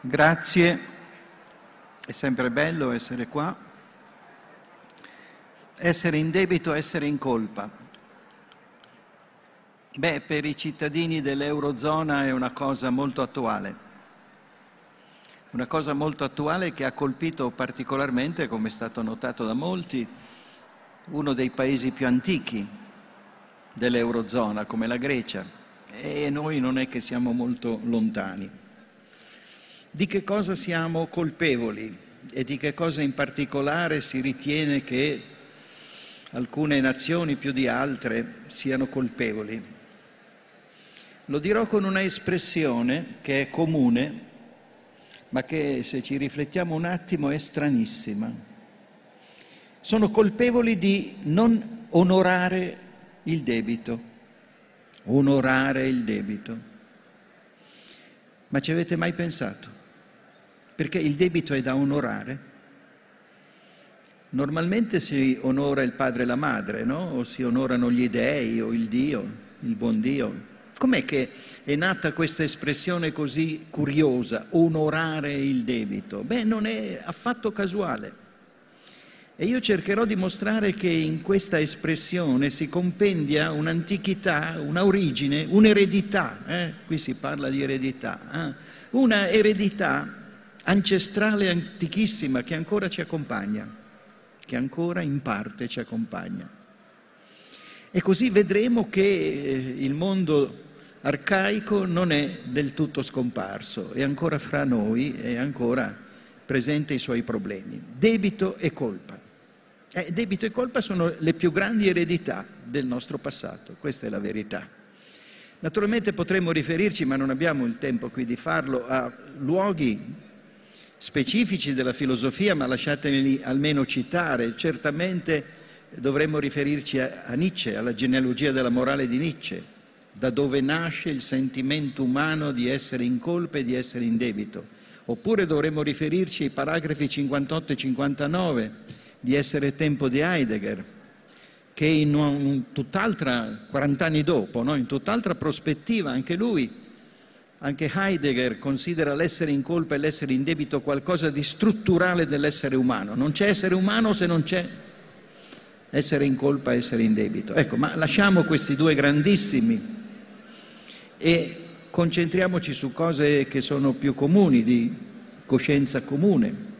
Grazie, è sempre bello essere qua. Essere in debito, essere in colpa. Beh, per i cittadini dell'Eurozona è una cosa molto attuale. Una cosa molto attuale che ha colpito particolarmente, come è stato notato da molti, uno dei paesi più antichi dell'Eurozona, come la Grecia. E noi non è che siamo molto lontani di che cosa siamo colpevoli e di che cosa in particolare si ritiene che alcune nazioni più di altre siano colpevoli. Lo dirò con una espressione che è comune, ma che se ci riflettiamo un attimo è stranissima. Sono colpevoli di non onorare il debito, onorare il debito. Ma ci avete mai pensato? Perché il debito è da onorare. Normalmente si onora il padre e la madre, no? o si onorano gli dei o il Dio, il buon Dio. Com'è che è nata questa espressione così curiosa, onorare il debito? Beh, non è affatto casuale. E io cercherò di mostrare che in questa espressione si compendia un'antichità, un'origine, un'eredità, eh? qui si parla di eredità, eh? una eredità ancestrale antichissima che ancora ci accompagna, che ancora in parte ci accompagna. E così vedremo che eh, il mondo arcaico non è del tutto scomparso, è ancora fra noi, è ancora presente i suoi problemi. Debito e colpa. Eh, debito e colpa sono le più grandi eredità del nostro passato, questa è la verità. Naturalmente potremmo riferirci, ma non abbiamo il tempo qui di farlo, a luoghi specifici della filosofia, ma lasciatemi almeno citare, certamente dovremmo riferirci a, a Nietzsche, alla genealogia della morale di Nietzsche, da dove nasce il sentimento umano di essere in colpa e di essere in debito. Oppure dovremmo riferirci ai paragrafi 58 e 59 di Essere tempo di Heidegger, che in un, tutt'altra, 40 anni dopo, no? in tutt'altra prospettiva, anche lui anche Heidegger considera l'essere in colpa e l'essere in debito qualcosa di strutturale dell'essere umano. Non c'è essere umano se non c'è essere in colpa e essere in debito. Ecco, ma lasciamo questi due grandissimi e concentriamoci su cose che sono più comuni, di coscienza comune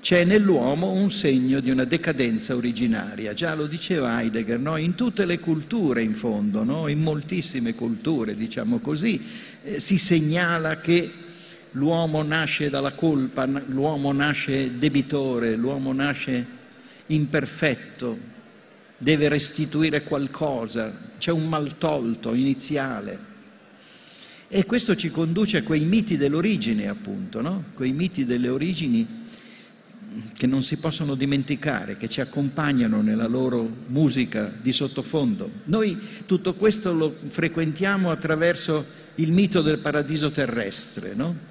c'è nell'uomo un segno di una decadenza originaria. Già lo diceva Heidegger, no? in tutte le culture in fondo, no? in moltissime culture, diciamo così, eh, si segnala che l'uomo nasce dalla colpa, l'uomo nasce debitore, l'uomo nasce imperfetto, deve restituire qualcosa, c'è un maltolto iniziale. E questo ci conduce a quei miti dell'origine, appunto, no? quei miti delle origini che non si possono dimenticare, che ci accompagnano nella loro musica di sottofondo. Noi tutto questo lo frequentiamo attraverso il mito del paradiso terrestre, no?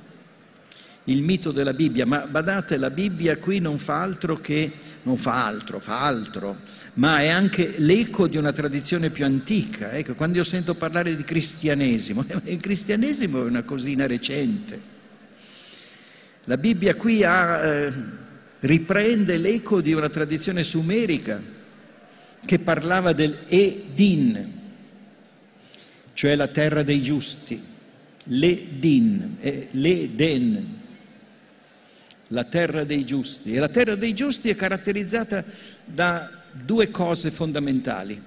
il mito della Bibbia, ma badate, la Bibbia qui non fa altro che, non fa altro, fa altro, ma è anche l'eco di una tradizione più antica. Ecco, quando io sento parlare di cristianesimo, il cristianesimo è una cosina recente. La Bibbia qui ha... Eh, riprende l'eco di una tradizione sumerica che parlava del Edin, cioè la terra dei giusti, l'Edin, l'Eden, la terra dei giusti. E la terra dei giusti è caratterizzata da due cose fondamentali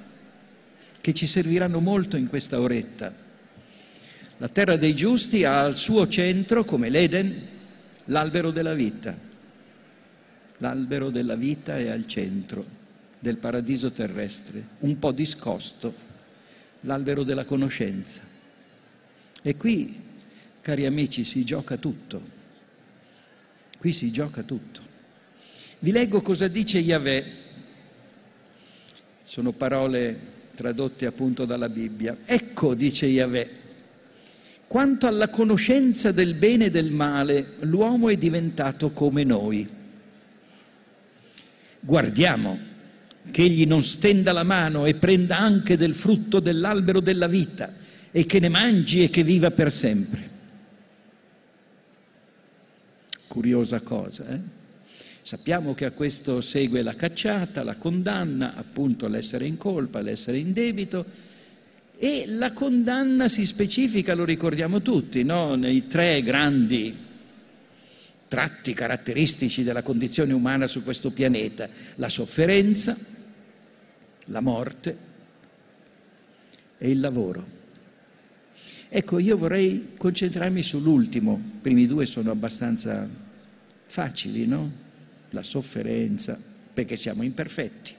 che ci serviranno molto in questa oretta. La terra dei giusti ha al suo centro, come l'Eden, l'albero della vita L'albero della vita è al centro del paradiso terrestre, un po' discosto, l'albero della conoscenza. E qui, cari amici, si gioca tutto. Qui si gioca tutto. Vi leggo cosa dice Yahweh. Sono parole tradotte appunto dalla Bibbia. Ecco, dice Yahweh, quanto alla conoscenza del bene e del male, l'uomo è diventato come noi guardiamo che egli non stenda la mano e prenda anche del frutto dell'albero della vita e che ne mangi e che viva per sempre. curiosa cosa. Eh? Sappiamo che a questo segue la cacciata, la condanna, appunto l'essere in colpa, l'essere in debito e la condanna si specifica, lo ricordiamo tutti, no? nei tre grandi tratti caratteristici della condizione umana su questo pianeta, la sofferenza, la morte e il lavoro. Ecco, io vorrei concentrarmi sull'ultimo, i primi due sono abbastanza facili, no? La sofferenza, perché siamo imperfetti,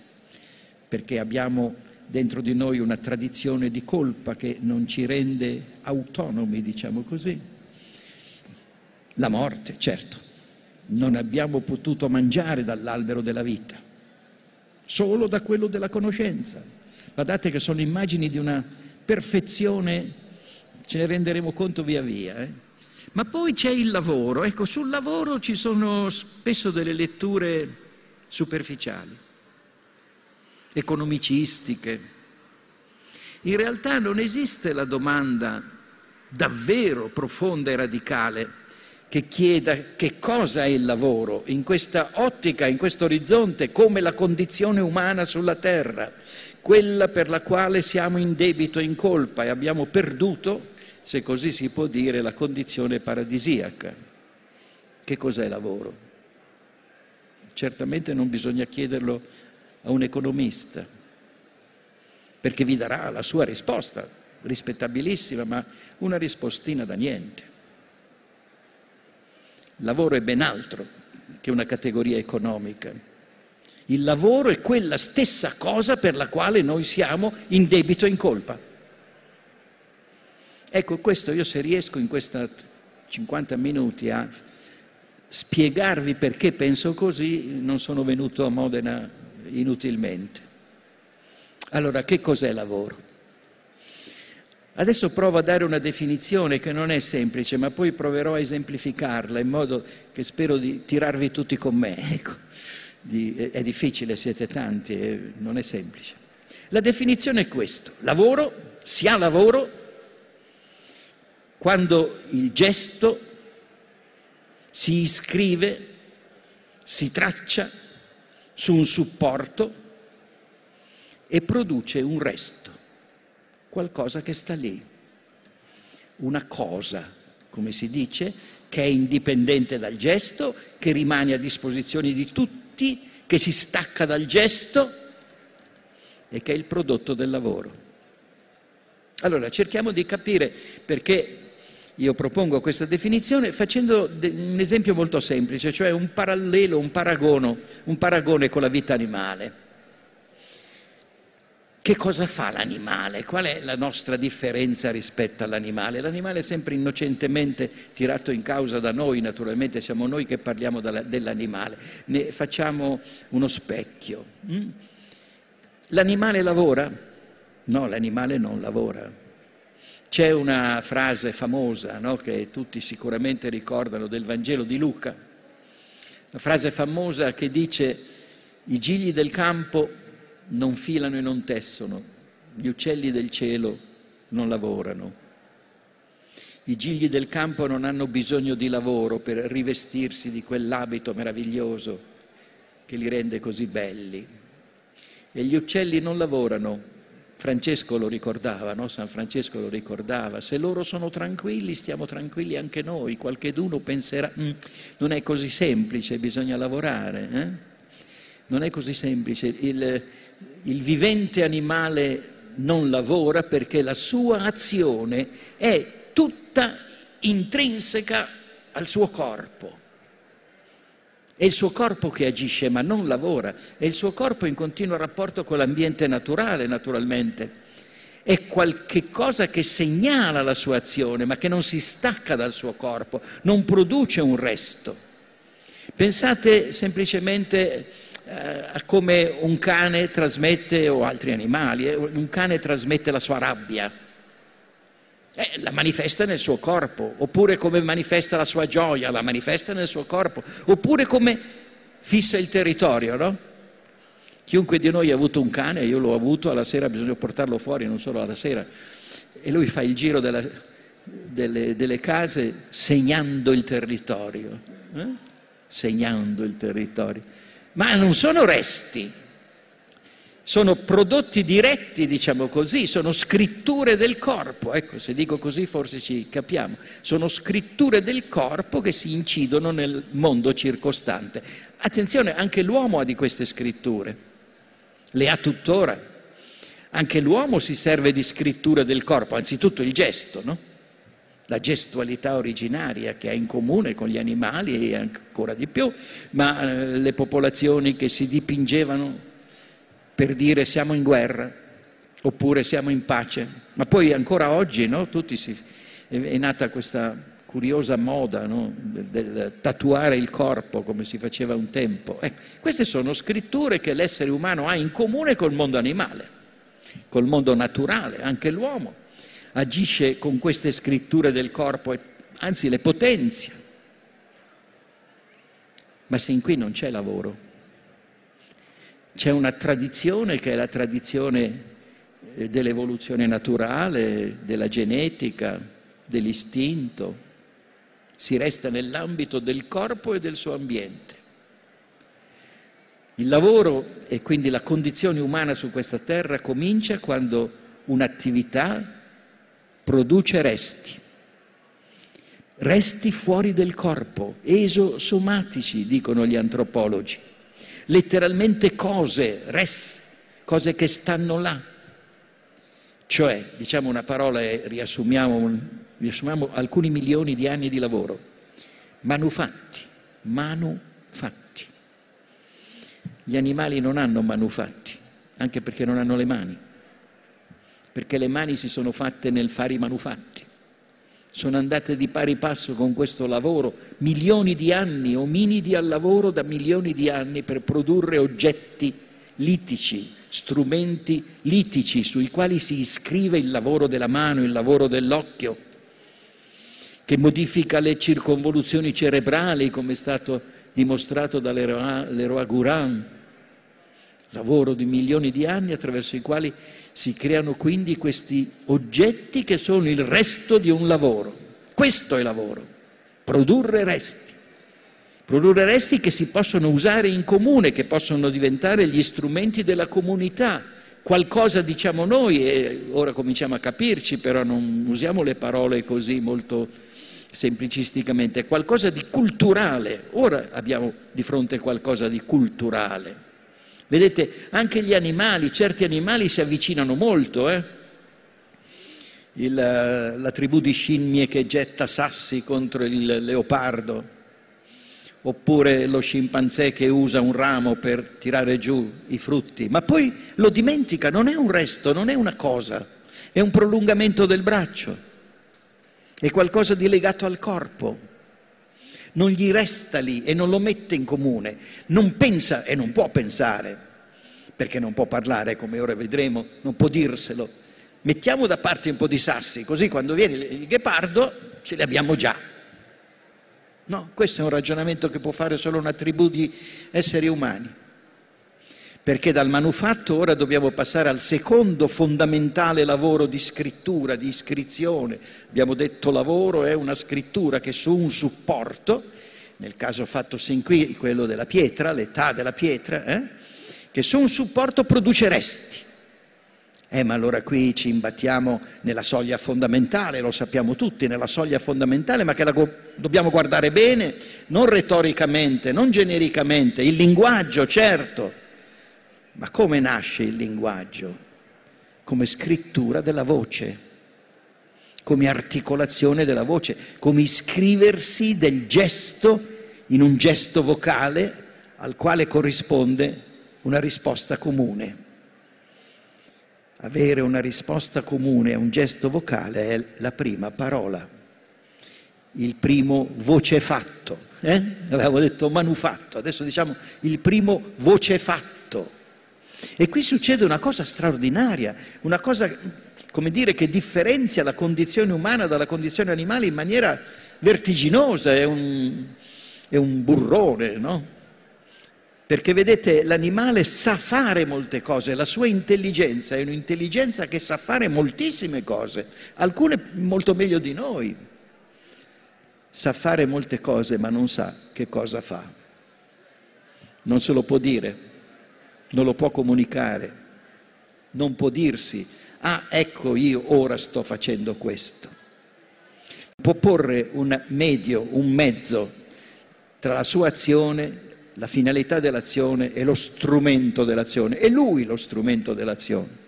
perché abbiamo dentro di noi una tradizione di colpa che non ci rende autonomi, diciamo così. La morte, certo, non abbiamo potuto mangiare dall'albero della vita, solo da quello della conoscenza. Guardate che sono immagini di una perfezione ce ne renderemo conto via via. Eh? Ma poi c'è il lavoro, ecco, sul lavoro ci sono spesso delle letture superficiali, economicistiche. In realtà non esiste la domanda davvero profonda e radicale che chieda che cosa è il lavoro in questa ottica, in questo orizzonte, come la condizione umana sulla terra, quella per la quale siamo in debito e in colpa e abbiamo perduto se così si può dire, la condizione paradisiaca. Che cos'è lavoro? Certamente non bisogna chiederlo a un economista, perché vi darà la sua risposta, rispettabilissima, ma una rispostina da niente. Lavoro è ben altro che una categoria economica. Il lavoro è quella stessa cosa per la quale noi siamo in debito e in colpa. Ecco, questo io se riesco in questi 50 minuti a spiegarvi perché penso così, non sono venuto a Modena inutilmente. Allora, che cos'è lavoro? Adesso provo a dare una definizione che non è semplice, ma poi proverò a esemplificarla in modo che spero di tirarvi tutti con me. Ecco, di, è, è difficile, siete tanti, è, non è semplice. La definizione è questo, lavoro, si ha lavoro quando il gesto si iscrive, si traccia su un supporto e produce un resto, qualcosa che sta lì, una cosa, come si dice, che è indipendente dal gesto, che rimane a disposizione di tutti, che si stacca dal gesto e che è il prodotto del lavoro. Allora cerchiamo di capire perché io propongo questa definizione facendo un esempio molto semplice, cioè un parallelo, un, paragono, un paragone con la vita animale. Che cosa fa l'animale? Qual è la nostra differenza rispetto all'animale? L'animale è sempre innocentemente tirato in causa da noi, naturalmente siamo noi che parliamo dell'animale, ne facciamo uno specchio. Mm? L'animale lavora? No, l'animale non lavora. C'è una frase famosa no, che tutti sicuramente ricordano del Vangelo di Luca, una frase famosa che dice i gigli del campo non filano e non tessono, gli uccelli del cielo non lavorano. I gigli del campo non hanno bisogno di lavoro per rivestirsi di quell'abito meraviglioso che li rende così belli. E gli uccelli non lavorano Francesco lo ricordava, no? San Francesco lo ricordava, se loro sono tranquilli stiamo tranquilli anche noi, qualcheduno penserà, mm, non è così semplice, bisogna lavorare, eh? Non è così semplice, il, il vivente animale non lavora perché la sua azione è tutta intrinseca al suo corpo. È il suo corpo che agisce, ma non lavora. È il suo corpo in continuo rapporto con l'ambiente naturale, naturalmente. È qualche cosa che segnala la sua azione, ma che non si stacca dal suo corpo, non produce un resto. Pensate semplicemente eh, come un cane trasmette, o altri animali, eh, un cane trasmette la sua rabbia eh, la manifesta nel suo corpo, oppure come manifesta la sua gioia, la manifesta nel suo corpo, oppure come fissa il territorio, no? Chiunque di noi ha avuto un cane, io l'ho avuto, alla sera bisogna portarlo fuori, non solo alla sera, e lui fa il giro della, delle, delle case segnando il territorio. eh? segnando il territorio. Ma non sono resti, sono prodotti diretti, diciamo così, sono scritture del corpo. Ecco, se dico così forse ci capiamo. Sono scritture del corpo che si incidono nel mondo circostante. Attenzione, anche l'uomo ha di queste scritture, le ha tuttora. Anche l'uomo si serve di scritture del corpo, anzitutto il gesto, no? La gestualità originaria che ha in comune con gli animali e ancora di più, ma eh, le popolazioni che si dipingevano per dire siamo in guerra oppure siamo in pace. Ma poi ancora oggi no, si, è nata questa curiosa moda no, del, del, tatuare il corpo come si faceva un tempo. Ecco, queste sono scritture che l'essere umano ha in comune col mondo animale, col mondo naturale, anche l'uomo agisce con queste scritture del corpo, anzi le potenzia. Ma sin qui non c'è lavoro. C'è una tradizione che è la tradizione eh, dell'evoluzione naturale, della genetica, dell'istinto. Si resta nell'ambito del corpo e del suo ambiente. Il lavoro e quindi la condizione umana su questa terra comincia quando un'attività produce resti, resti fuori del corpo, esosomatici, dicono gli antropologi, letteralmente cose, res, cose che stanno là. Cioè, diciamo una parola e riassumiamo, riassumiamo alcuni milioni di anni di lavoro, manufatti, manufatti. Gli animali non hanno manufatti, anche perché non hanno le mani perché le mani si sono fatte nel fare i manufatti. Sono andate di pari passo con questo lavoro, milioni di anni, ominidi al lavoro da milioni di anni per produrre oggetti litici, strumenti litici sui quali si iscrive il lavoro della mano, il lavoro dell'occhio, che modifica le circonvoluzioni cerebrali, come è stato dimostrato dall'Eroa Guran, lavoro di milioni di anni attraverso i quali si creano quindi questi oggetti che sono il resto di un lavoro. Questo è lavoro, produrre resti. Produrre resti che si possono usare in comune, che possono diventare gli strumenti della comunità. Qualcosa diciamo noi, e ora cominciamo a capirci, però non usiamo le parole così molto semplicisticamente, qualcosa di culturale. Ora abbiamo di fronte qualcosa di culturale. Vedete, anche gli animali, certi animali si avvicinano molto. Eh? Il, la tribù di scimmie che getta sassi contro il leopardo, oppure lo scimpanzé che usa un ramo per tirare giù i frutti, ma poi lo dimentica, non è un resto, non è una cosa, è un prolungamento del braccio, è qualcosa di legato al corpo non gli resta lì e non lo mette in comune, non pensa e non può pensare, perché non può parlare, come ora vedremo, non può dirselo. Mettiamo da parte un po' di sassi, così quando viene il ghepardo ce li abbiamo già. No, questo è un ragionamento che può fare solo una tribù di esseri umani perché dal manufatto ora dobbiamo passare al secondo fondamentale lavoro di scrittura, di iscrizione. Abbiamo detto lavoro è una scrittura che su un supporto, nel caso fatto sin qui quello della pietra, l'età della pietra, eh, che su un supporto produce resti. Eh, ma allora qui ci imbattiamo nella soglia fondamentale, lo sappiamo tutti, nella soglia fondamentale, ma che la dobbiamo guardare bene, non retoricamente, non genericamente, il linguaggio, certo ma come nasce il linguaggio? Come scrittura della voce, come articolazione della voce, come iscriversi del gesto in un gesto vocale al quale corrisponde una risposta comune. Avere una risposta comune a un gesto vocale è la prima parola, il primo voce fatto. Eh? Avevamo detto manufatto, adesso diciamo il primo voce fatto e qui succede una cosa straordinaria, una cosa, come dire, che differenzia la condizione umana dalla condizione animale in maniera vertiginosa, è un, è un burrone, no? Perché vedete, l'animale sa fare molte cose, la sua intelligenza è un'intelligenza che sa fare moltissime cose, alcune molto meglio di noi. sa fare molte cose ma non sa che cosa fa. Non se lo può dire, non lo può comunicare, non può dirsi, ah ecco io ora sto facendo questo. Può porre un medio, un mezzo tra la sua azione, la finalità dell'azione e lo strumento dell'azione. È lui lo strumento dell'azione.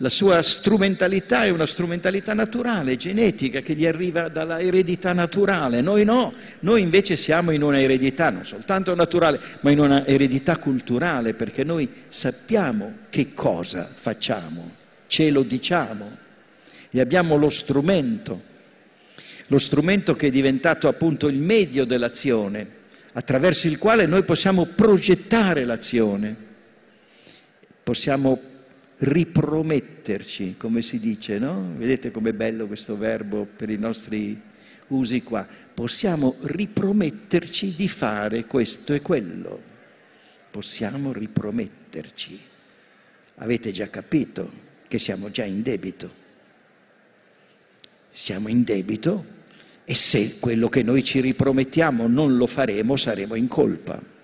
La sua strumentalità è una strumentalità naturale, genetica, che gli arriva dalla eredità naturale. Noi no, noi invece siamo in una eredità non soltanto naturale, ma in una eredità culturale, perché noi sappiamo che cosa facciamo, ce lo diciamo e abbiamo lo strumento, lo strumento che è diventato appunto il medio dell'azione, attraverso il quale noi possiamo progettare l'azione, possiamo riprometterci, come si dice, no? Vedete com'è bello questo verbo per i nostri usi qua. Possiamo riprometterci di fare questo e quello. Possiamo riprometterci. Avete già capito che siamo già in debito. Siamo in debito e se quello che noi ci ripromettiamo non lo faremo saremo in colpa.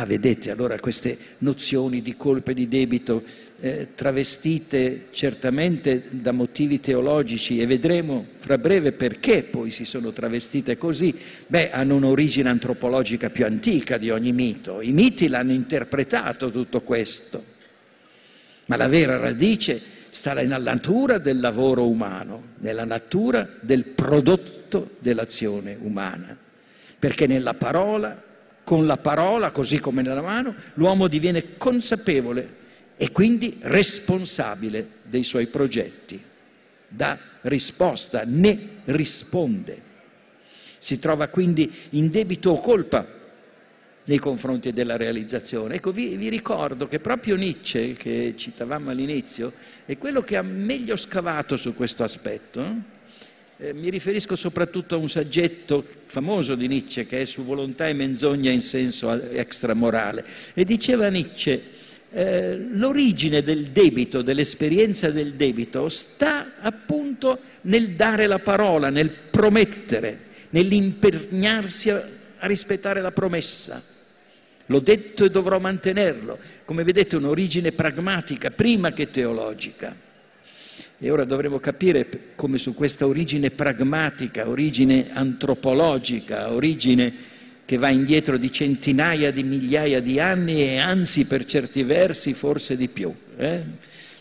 Ah, vedete allora queste nozioni di colpa e di debito eh, travestite certamente da motivi teologici e vedremo fra breve perché poi si sono travestite così. Beh, hanno un'origine antropologica più antica di ogni mito. I miti l'hanno interpretato tutto questo. Ma la vera radice sta nella natura del lavoro umano, nella natura del prodotto dell'azione umana. Perché nella parola con la parola, così come nella mano, l'uomo diviene consapevole e quindi responsabile dei suoi progetti. Dà risposta, ne risponde. Si trova quindi in debito o colpa nei confronti della realizzazione. Ecco, vi, vi, ricordo che proprio Nietzsche, che citavamo all'inizio, è quello che ha meglio scavato su questo aspetto. Eh? Eh, mi riferisco soprattutto a un saggetto famoso di Nietzsche che è su volontà e menzogna in senso extramorale. E diceva Nietzsche, eh, l'origine del debito, dell'esperienza del debito, sta appunto nel dare la parola, nel promettere, nell'impegnarsi a, a rispettare la promessa. L'ho detto e dovrò mantenerlo. Come vedete, un'origine pragmatica prima che teologica. E ora dovremo capire come su questa origine pragmatica, origine antropologica, origine che va indietro di centinaia di migliaia di anni e anzi per certi versi forse di più. Eh?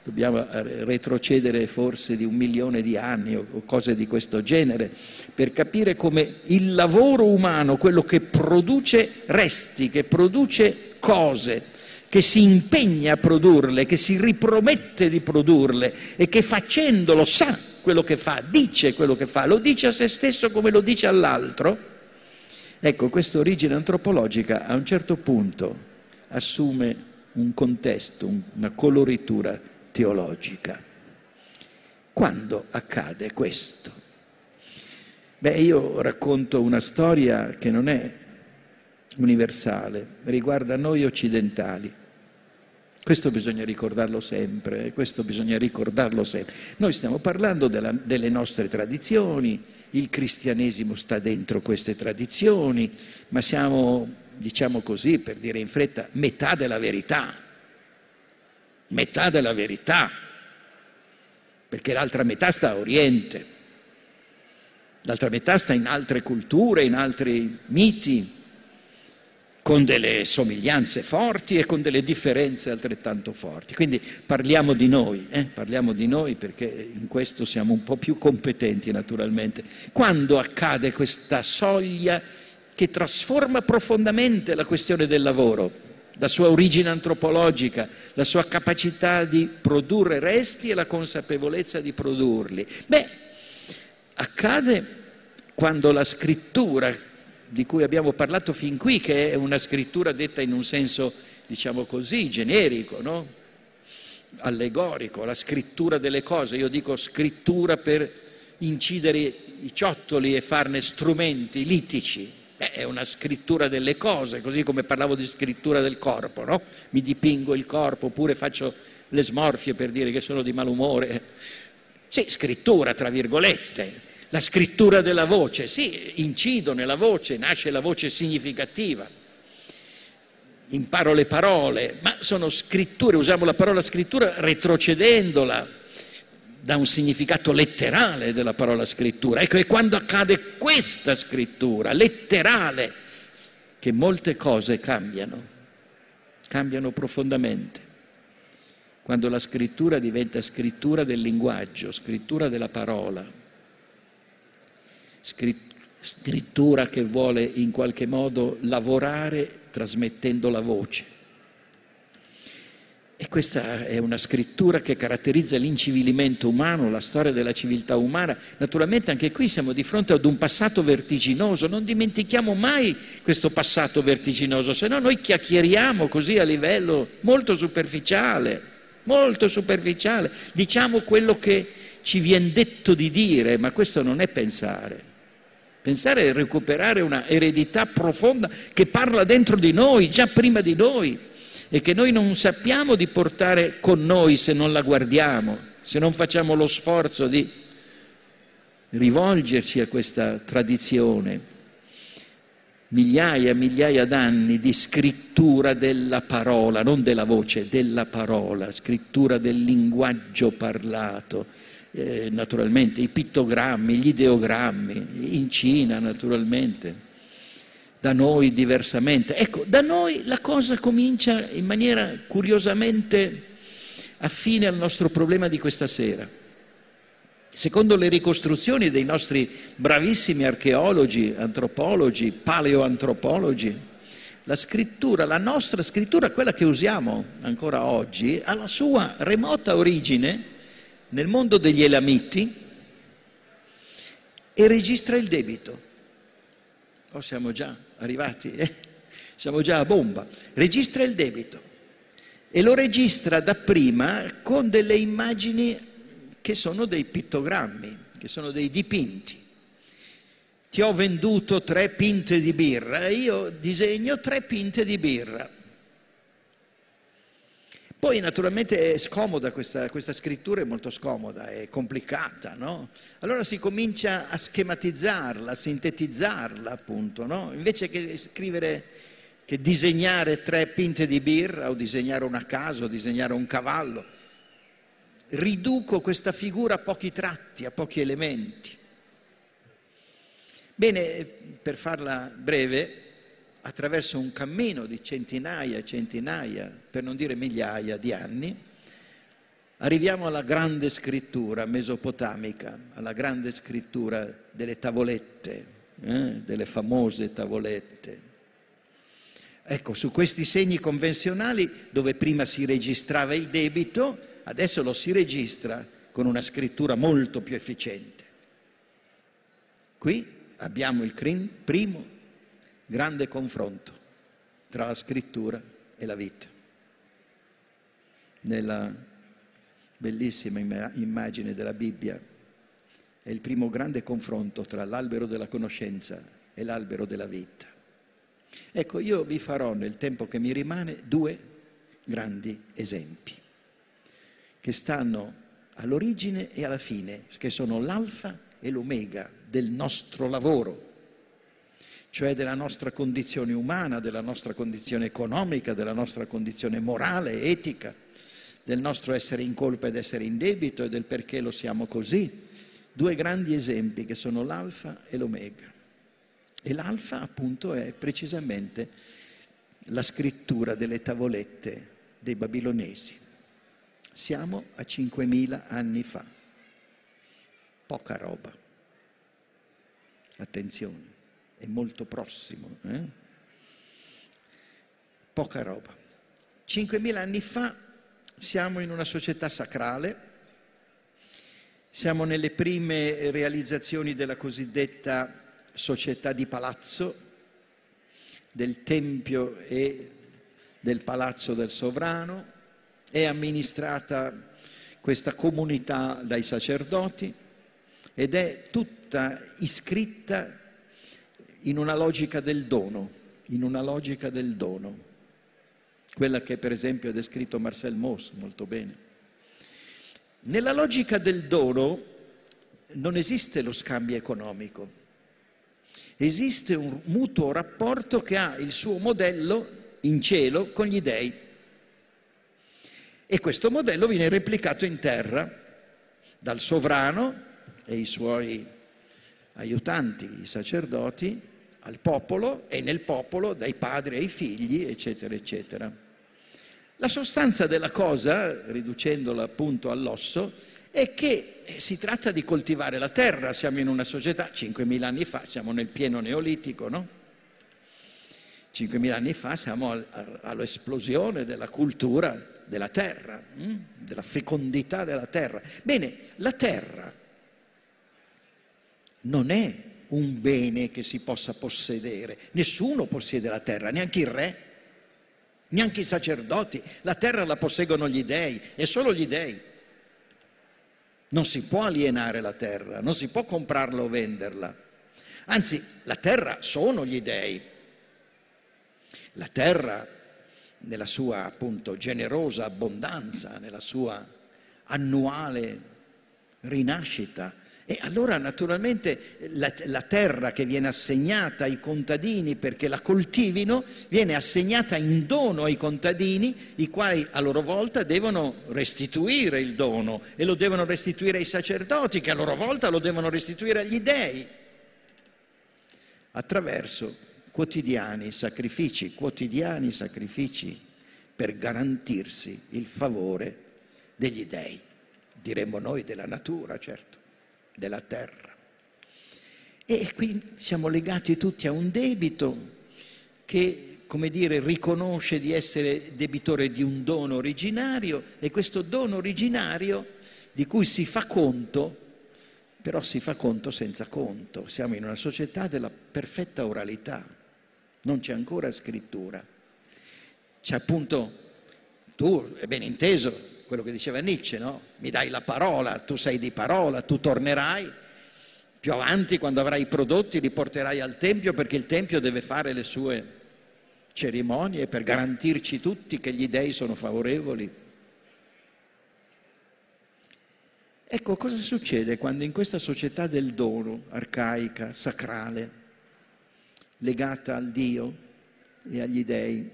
Dobbiamo retrocedere forse di un milione di anni o cose di questo genere per capire come il lavoro umano, quello che produce resti, che produce cose, che si impegna a produrle, che si ripromette di produrle e che facendolo sa quello che fa, dice quello che fa, lo dice a se stesso come lo dice all'altro, ecco, questa origine antropologica a un certo punto assume un contesto, una coloritura teologica. Quando accade questo? Beh, io racconto una storia che non è universale, riguarda noi occidentali. Questo bisogna ricordarlo sempre, questo bisogna ricordarlo sempre. Noi stiamo parlando della, delle nostre tradizioni, il cristianesimo sta dentro queste tradizioni, ma siamo, diciamo così, per dire in fretta, metà della verità. Metà della verità, perché l'altra metà sta a Oriente, l'altra metà sta in altre culture, in altri miti con delle somiglianze forti e con delle differenze altrettanto forti. Quindi parliamo di noi, eh? parliamo di noi perché in questo siamo un po' più competenti naturalmente. Quando accade questa soglia che trasforma profondamente la questione del lavoro, la sua origine antropologica, la sua capacità di produrre resti e la consapevolezza di produrli? Beh, accade quando la scrittura di cui abbiamo parlato fin qui, che è una scrittura detta in un senso, diciamo così, generico, no? allegorico, la scrittura delle cose. Io dico scrittura per incidere i ciottoli e farne strumenti litici. È una scrittura delle cose, così come parlavo di scrittura del corpo, no? Mi dipingo il corpo oppure faccio le smorfie per dire che sono di malumore. Sì, scrittura, tra virgolette, la scrittura della voce, sì, incido nella voce, nasce la voce significativa, imparo le parole, ma sono scritture, usiamo la parola scrittura retrocedendola da un significato letterale della parola scrittura. Ecco, è quando accade questa scrittura letterale che molte cose cambiano, cambiano profondamente. Quando la scrittura diventa scrittura del linguaggio, scrittura della parola scrittura che vuole in qualche modo lavorare trasmettendo la voce. E questa è una scrittura che caratterizza l'incivilimento umano, la storia della civiltà umana. Naturalmente anche qui siamo di fronte ad un passato vertiginoso, non dimentichiamo mai questo passato vertiginoso, se no noi chiacchieriamo così a livello molto superficiale, molto superficiale, diciamo quello che ci viene detto di dire, ma questo non è pensare. Pensare è recuperare una eredità profonda che parla dentro di noi, già prima di noi, e che noi non sappiamo di portare con noi se non la guardiamo, se non facciamo lo sforzo di rivolgerci a questa tradizione. Migliaia e migliaia d'anni di scrittura della parola, non della voce, della parola, scrittura del linguaggio parlato eh, naturalmente, i pittogrammi, gli ideogrammi, in Cina naturalmente, da noi diversamente. Ecco, da noi la cosa comincia in maniera curiosamente affine al nostro problema di questa sera. Secondo le ricostruzioni dei nostri bravissimi archeologi, antropologi, paleoantropologi, la scrittura, la nostra scrittura, quella che usiamo ancora oggi, ha la sua remota origine nel mondo degli Elamiti e registra il debito. Oh, siamo già arrivati, eh? siamo già a bomba. Registra il debito e lo registra dapprima con delle immagini che sono dei pittogrammi, che sono dei dipinti. Ti ho venduto tre pinte di birra, io disegno tre pinte di birra. Poi naturalmente è scomoda questa, questa, scrittura, è molto scomoda, è complicata, no? Allora si comincia a schematizzarla, a sintetizzarla appunto, no? Invece che scrivere, che disegnare tre pinte di birra o disegnare una casa o disegnare un cavallo, riduco questa figura a pochi tratti, a pochi elementi. Bene, per farla breve, attraverso un cammino di centinaia e centinaia, per non dire migliaia di anni, arriviamo alla grande scrittura mesopotamica, alla grande scrittura delle tavolette, eh, delle famose tavolette. Ecco, su questi segni convenzionali, dove prima si registrava il debito, adesso lo si registra con una scrittura molto più efficiente. Qui abbiamo il primo grande confronto tra la scrittura e la vita. Nella bellissima immagine della Bibbia è il primo grande confronto tra l'albero della conoscenza e l'albero della vita. Ecco, io vi farò nel tempo che mi rimane due grandi esempi che stanno all'origine e alla fine, che sono l'alfa e l'omega del nostro lavoro cioè della nostra condizione umana, della nostra condizione economica, della nostra condizione morale, etica, del nostro essere in colpa ed essere in debito e del perché lo siamo così. Due grandi esempi che sono l'alfa e l'omega. E l'alfa appunto è precisamente la scrittura delle tavolette dei babilonesi. Siamo a 5.000 anni fa. Poca roba. Attenzione è molto prossimo. Eh? Poca roba. 5.000 anni fa siamo in una società sacrale, siamo nelle prime realizzazioni della cosiddetta società di palazzo, del tempio e del palazzo del sovrano, è amministrata questa comunità dai sacerdoti ed è tutta iscritta in una logica del dono, in una logica del dono, quella che per esempio ha descritto Marcel Mauss molto bene. Nella logica del dono non esiste lo scambio economico, esiste un mutuo rapporto che ha il suo modello in cielo con gli dèi. E questo modello viene replicato in terra dal sovrano e i suoi aiutanti, i sacerdoti, al popolo e nel popolo dai padri ai figli, eccetera, eccetera. La sostanza della cosa, riducendola appunto all'osso, è che si tratta di coltivare la terra, siamo in una società, 5.000 anni fa, siamo nel pieno neolitico, no? 5.000 anni fa siamo all'esplosione della cultura della terra, hm? della fecondità della terra. Bene, la terra non è un bene che si possa possedere, nessuno possiede la terra, neanche il re, neanche i sacerdoti, la terra la posseggono gli dèi e solo gli dèi. Non si può alienare la terra, non si può comprarla o venderla. Anzi, la terra sono gli dèi. La terra, nella sua appunto generosa abbondanza, nella sua annuale rinascita, e allora naturalmente la, la, terra che viene assegnata ai contadini perché la coltivino viene assegnata in dono ai contadini, i quali a loro volta devono restituire il dono e lo devono restituire ai sacerdoti che a loro volta lo devono restituire agli dèi attraverso quotidiani sacrifici, quotidiani sacrifici per garantirsi il favore degli dèi, diremmo noi della natura, certo della terra. E qui siamo legati tutti a un debito che, come dire, riconosce di essere debitore di un dono originario e questo dono originario di cui si fa conto, però si fa conto senza conto. Siamo in una società della perfetta oralità, non c'è ancora scrittura. C'è appunto, tu, è ben inteso, quello che diceva Nietzsche, no? Mi dai la parola, tu sei di parola, tu tornerai. Più avanti, quando avrai i prodotti, li porterai al Tempio perché il Tempio deve fare le sue cerimonie per garantirci tutti che gli dei sono favorevoli. Ecco cosa succede quando in questa società del dono, arcaica, sacrale, legata al Dio e agli dei,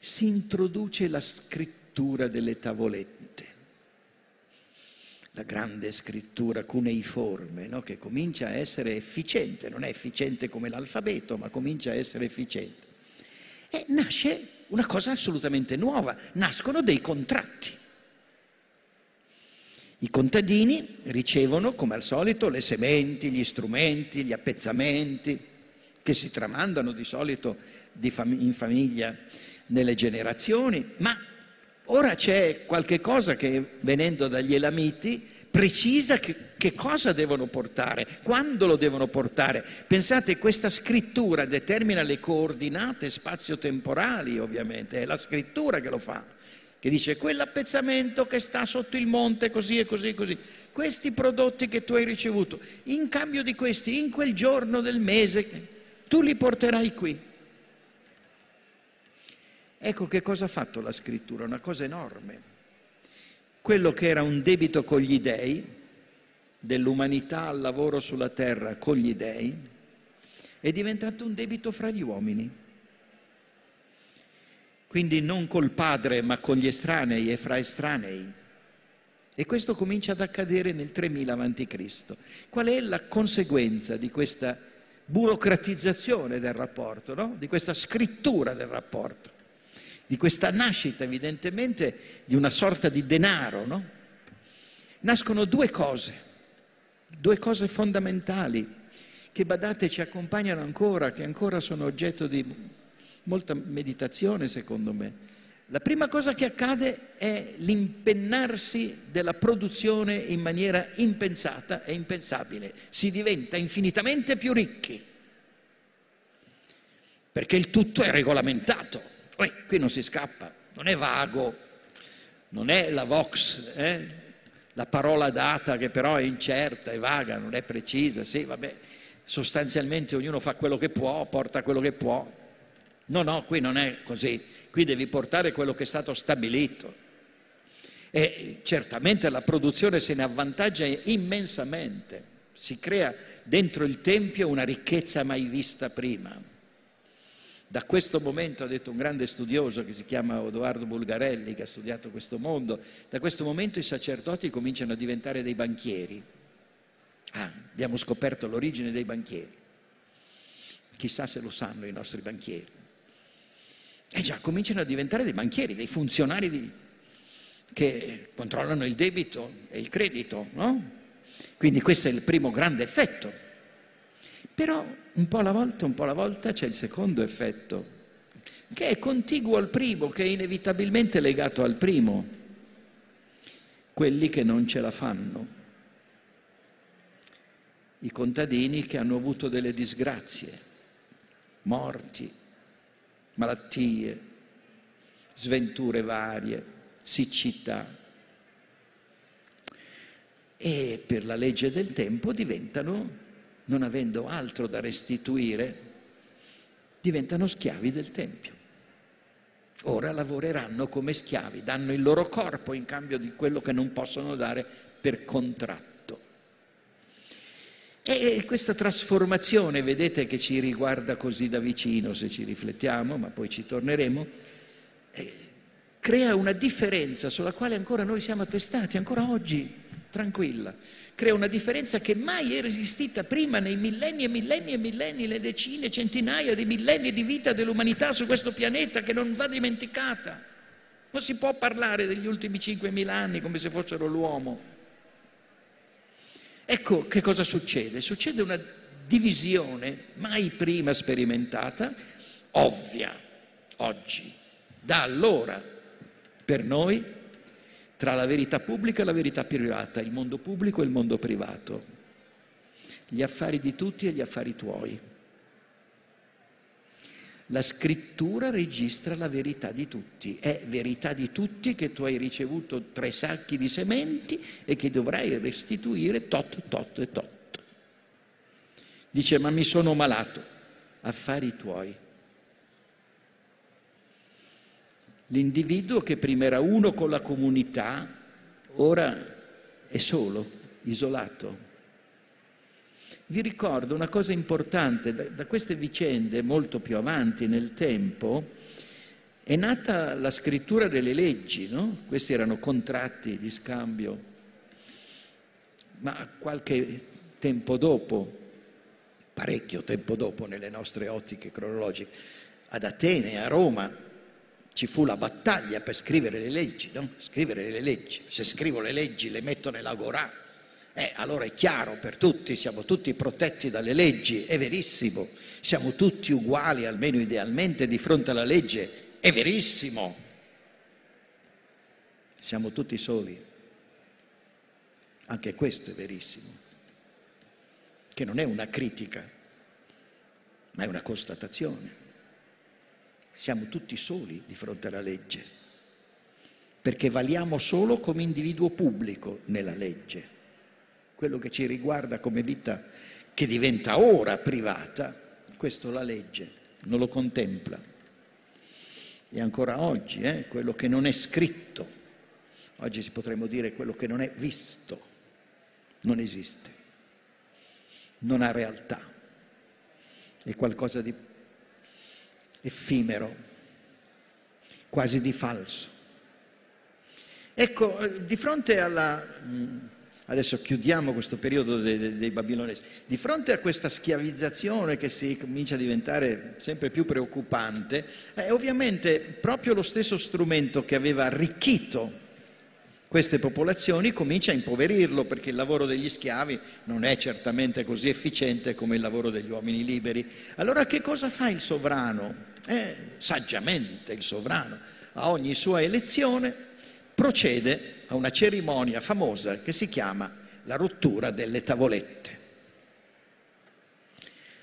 si introduce la scrittura scrittura delle tavolette, la grande scrittura cuneiforme, no? che comincia a essere efficiente, non è efficiente come l'alfabeto, ma comincia a essere efficiente. E nasce una cosa assolutamente nuova, nascono dei contratti. I contadini ricevono, come al solito, le sementi, gli strumenti, gli appezzamenti, che si tramandano di solito di fam- in famiglia nelle generazioni, ma Ora c'è qualche cosa che, venendo dagli Elamiti, precisa che, che, cosa devono portare, quando lo devono portare. Pensate, questa scrittura determina le coordinate spazio-temporali, ovviamente, è la scrittura che lo fa, che dice quell'appezzamento che sta sotto il monte, così e così e così, questi prodotti che tu hai ricevuto, in cambio di questi, in quel giorno del mese, tu li porterai qui. Ecco che cosa ha fatto la scrittura, una cosa enorme. Quello che era un debito con gli dèi, dell'umanità al lavoro sulla terra con gli dèi, è diventato un debito fra gli uomini. Quindi non col padre ma con gli estranei e fra estranei. E questo comincia ad accadere nel 3000 a.C. Qual è la conseguenza di questa burocratizzazione del rapporto, no? di questa scrittura del rapporto? Di questa nascita evidentemente di una sorta di denaro, no? Nascono due cose, due cose fondamentali che badate ci accompagnano ancora, che ancora sono oggetto di molta meditazione secondo me. La prima cosa che accade è l'impennarsi della produzione in maniera impensata e impensabile. Si diventa infinitamente più ricchi, perché il tutto è regolamentato. Poi qui non si scappa, non è vago, non è la vox, eh? la parola data che però è incerta, è vaga, non è precisa, sì, vabbè, sostanzialmente ognuno fa quello che può, porta quello che può. No, no, qui non è così, qui devi portare quello che è stato stabilito. E certamente la produzione se ne avvantaggia immensamente, si crea dentro il Tempio una ricchezza mai vista prima. Da questo momento, ha detto un grande studioso che si chiama Odoardo Bulgarelli, che ha studiato questo mondo, da questo momento i sacerdoti cominciano a diventare dei banchieri. Ah, abbiamo scoperto l'origine dei banchieri. Chissà se lo sanno i nostri banchieri. E già cominciano a diventare dei banchieri, dei funzionari di, che controllano il debito e il credito, no? Quindi questo è il primo grande effetto. Però un po' alla volta, un po' alla volta c'è il secondo effetto, che è contiguo al primo, che è inevitabilmente legato al primo. Quelli che non ce la fanno. I contadini che hanno avuto delle disgrazie, morti, malattie, sventure varie siccità e per la legge del tempo diventano, non avendo altro da restituire, diventano schiavi del Tempio. Ora lavoreranno come schiavi, danno il loro corpo in cambio di quello che non possono dare per contratto. E questa trasformazione, vedete che ci riguarda così da vicino se ci riflettiamo, ma poi ci torneremo, crea una differenza sulla quale ancora noi siamo attestati, ancora oggi, tranquilla. Crea una differenza che mai era esistita prima nei millenni e millenni e millenni, le decine, centinaia di millenni di vita dell'umanità su questo pianeta che non va dimenticata. Non si può parlare degli ultimi 5.000 anni come se fossero l'uomo. Ecco che cosa succede? Succede una divisione mai prima sperimentata, ovvia, oggi, da allora per noi tra la verità pubblica e la verità privata, il mondo pubblico e il mondo privato, gli affari di tutti e gli affari tuoi. La scrittura registra la verità di tutti, è verità di tutti che tu hai ricevuto tre sacchi di sementi e che dovrai restituire tot, tot e tot. Dice, ma mi sono malato, affari tuoi. L'individuo che prima era uno con la comunità, ora è solo, isolato. Vi ricordo una cosa importante, da, da queste vicende molto più avanti nel tempo, è nata la scrittura delle leggi, no? Questi erano contratti di scambio, ma qualche tempo dopo, parecchio tempo dopo nelle nostre ottiche cronologiche, ad Atene, a Roma, ci fu la battaglia per scrivere le leggi, no? Scrivere le leggi. Se scrivo le leggi le metto nell'agorà, eh, allora è chiaro per tutti, siamo tutti protetti dalle leggi, è verissimo, siamo tutti uguali, almeno idealmente, di fronte alla legge, è verissimo. Siamo tutti soli. Anche questo è verissimo, che non è una critica, ma è una constatazione. Siamo tutti soli di fronte alla legge, perché valiamo solo come individuo pubblico nella legge. Quello che ci riguarda come vita che diventa ora privata, questo la legge non lo contempla. E ancora oggi, eh, quello che non è scritto, oggi si potremmo dire quello che non è visto, non esiste, non ha realtà, è qualcosa di effimero, quasi di falso. Ecco, di fronte alla... Mm, adesso chiudiamo questo periodo dei, dei babilonesi. Di fronte a questa schiavizzazione che si comincia a diventare sempre più preoccupante, eh, ovviamente proprio lo stesso strumento che aveva arricchito queste popolazioni comincia a impoverirlo perché il lavoro degli schiavi non è certamente così efficiente come il lavoro degli uomini liberi. Allora che cosa fa il sovrano? Eh, saggiamente il sovrano a ogni sua elezione procede a una cerimonia famosa che si chiama la rottura delle tavolette,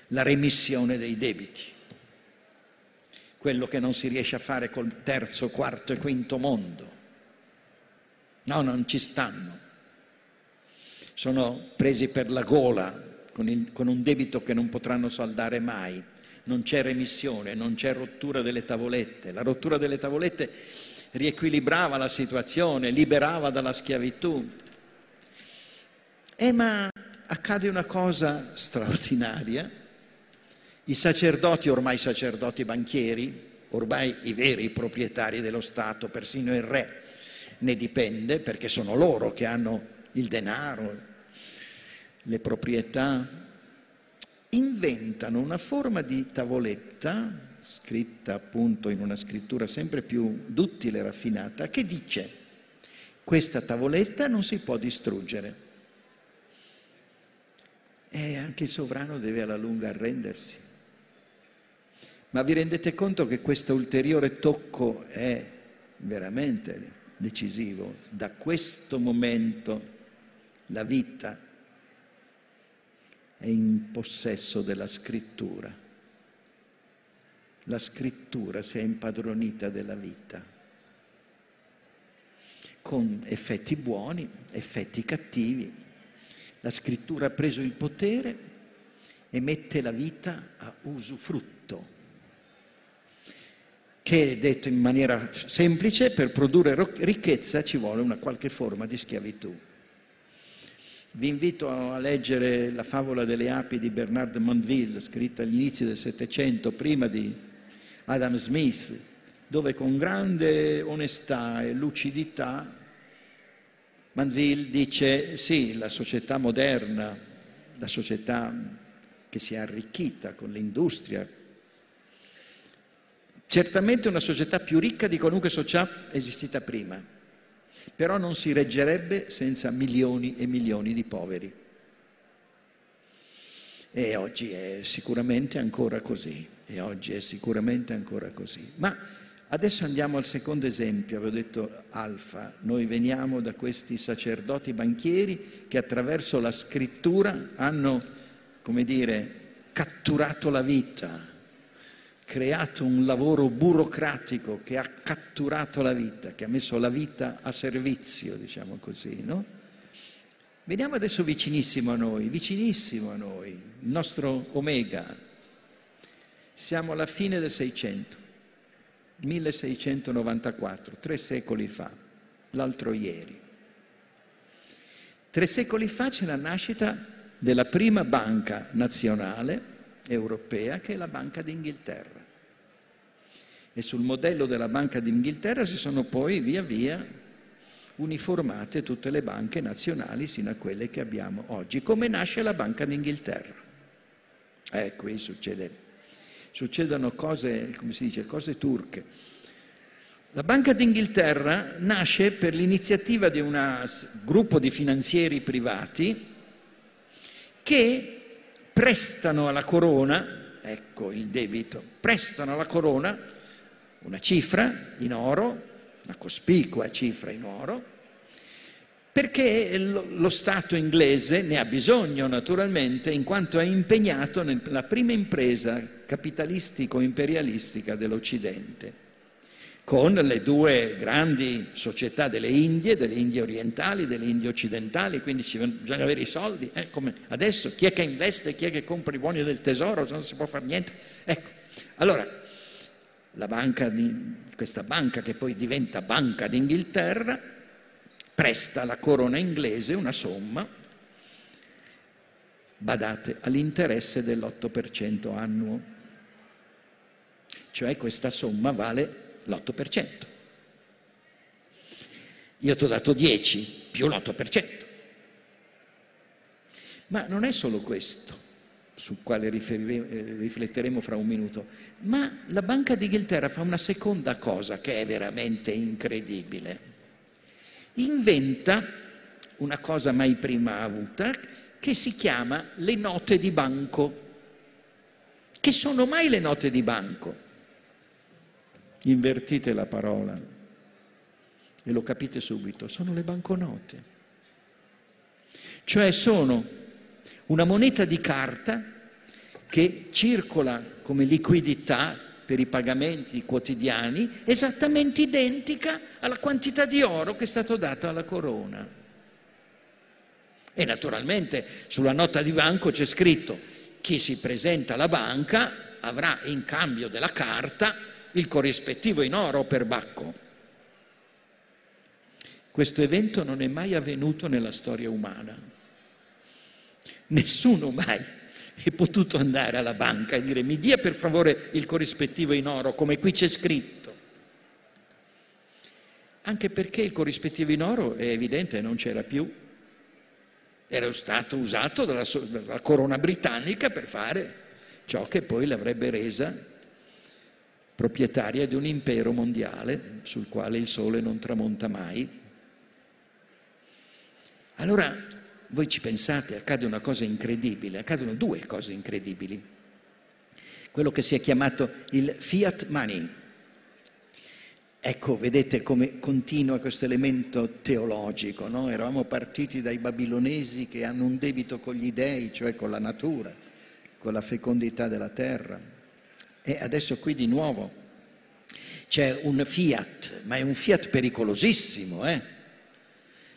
la remissione dei debiti, quello che non si riesce a fare col terzo, quarto e quinto mondo No, non ci stanno. Sono presi per la gola con, il, con un debito che non potranno saldare mai. Non c'è remissione, non c'è rottura delle tavolette. La rottura delle tavolette riequilibrava la situazione, liberava dalla schiavitù. E ma accade una cosa straordinaria. I sacerdoti, ormai sacerdoti banchieri, ormai i veri proprietari dello Stato, persino il re ne dipende perché sono loro che hanno il denaro, le proprietà, inventano una forma di tavoletta, scritta appunto in una scrittura sempre più duttile e raffinata, che dice questa tavoletta non si può distruggere. E anche il sovrano deve alla lunga arrendersi. Ma vi rendete conto che questo ulteriore tocco è veramente decisivo? Da questo momento la vita è in possesso della scrittura. La scrittura si è impadronita della vita, con effetti buoni, effetti cattivi. La scrittura ha preso il potere e mette la vita a usufrutto che detto in maniera semplice, per produrre ricchezza ci vuole una qualche forma di schiavitù. Vi invito a leggere la favola delle api di Bernard Monville, scritta agli inizi del Settecento, prima di Adam Smith, dove con grande onestà e lucidità Manville dice sì, la società moderna, la società che si è arricchita con l'industria, Certamente una società più ricca di qualunque società esistita prima, però non si reggerebbe senza milioni e milioni di poveri. E oggi è sicuramente ancora così, e oggi è sicuramente ancora così. Ma adesso andiamo al secondo esempio, avevo detto Alfa, noi veniamo da questi sacerdoti banchieri che attraverso la scrittura hanno, come dire, catturato la vita, creato un lavoro burocratico che ha catturato la vita, che ha messo la vita a servizio, diciamo così, no? Veniamo adesso vicinissimo a noi, vicinissimo a noi, il nostro Omega. Siamo alla fine del 600, 1694, tre secoli fa, l'altro ieri. Tre secoli fa c'è la nascita della prima banca nazionale europea che è la Banca d'Inghilterra. E sul modello della Banca d'Inghilterra si sono poi via via uniformate tutte le banche nazionali sino a quelle che abbiamo oggi. Come nasce la Banca d'Inghilterra? Eh, qui succede, succedono cose, come si dice, cose turche. La Banca d'Inghilterra nasce per l'iniziativa di un gruppo di finanzieri privati che prestano alla corona, ecco il debito, prestano alla corona una cifra in oro, una cospicua cifra in oro, perché lo Stato inglese ne ha bisogno naturalmente in quanto è impegnato nella prima impresa capitalistico-imperialistica dell'Occidente con le due grandi società delle Indie, delle Indie orientali, delle Indie occidentali, quindi ci bisogna avere i soldi, eh, adesso chi è che investe, chi è che compra i buoni del tesoro, se non si può fare niente. Ecco, allora, banca di, questa banca che poi diventa Banca d'Inghilterra, presta alla corona inglese una somma, badate, all'interesse dell'8% annuo. Cioè questa somma vale l'8%. Io ti ho dato 10 più l'8%. Ma non è solo questo, sul quale eh, rifletteremo fra un minuto, ma la Banca d'Inghilterra fa una seconda cosa che è veramente incredibile. Inventa una cosa mai prima avuta che si chiama le note di banco. Che sono mai le note di banco? Invertite la parola e lo capite subito, sono le banconote. Cioè sono una moneta di carta che circola come liquidità per i pagamenti quotidiani, esattamente identica alla quantità di oro che è stato dato alla corona. E naturalmente sulla nota di banco c'è scritto chi si presenta alla banca avrà in cambio della carta il corrispettivo in oro per Bacco. Questo evento non è mai avvenuto nella storia umana. Nessuno mai è potuto andare alla banca e dire mi dia per favore il corrispettivo in oro, come qui c'è scritto. Anche perché il corrispettivo in oro è evidente, non c'era più. Era stato usato dalla, dalla corona britannica per fare ciò che poi l'avrebbe resa proprietaria di un impero mondiale sul quale il sole non tramonta mai. Allora voi ci pensate, accade una cosa incredibile, accadono due cose incredibili. Quello che si è chiamato il fiat money. Ecco, vedete come continua questo elemento teologico, no? Eravamo partiti dai babilonesi che hanno un debito con gli dei, cioè con la natura, con la fecondità della terra. E adesso qui di nuovo c'è un fiat, ma è un fiat pericolosissimo, eh?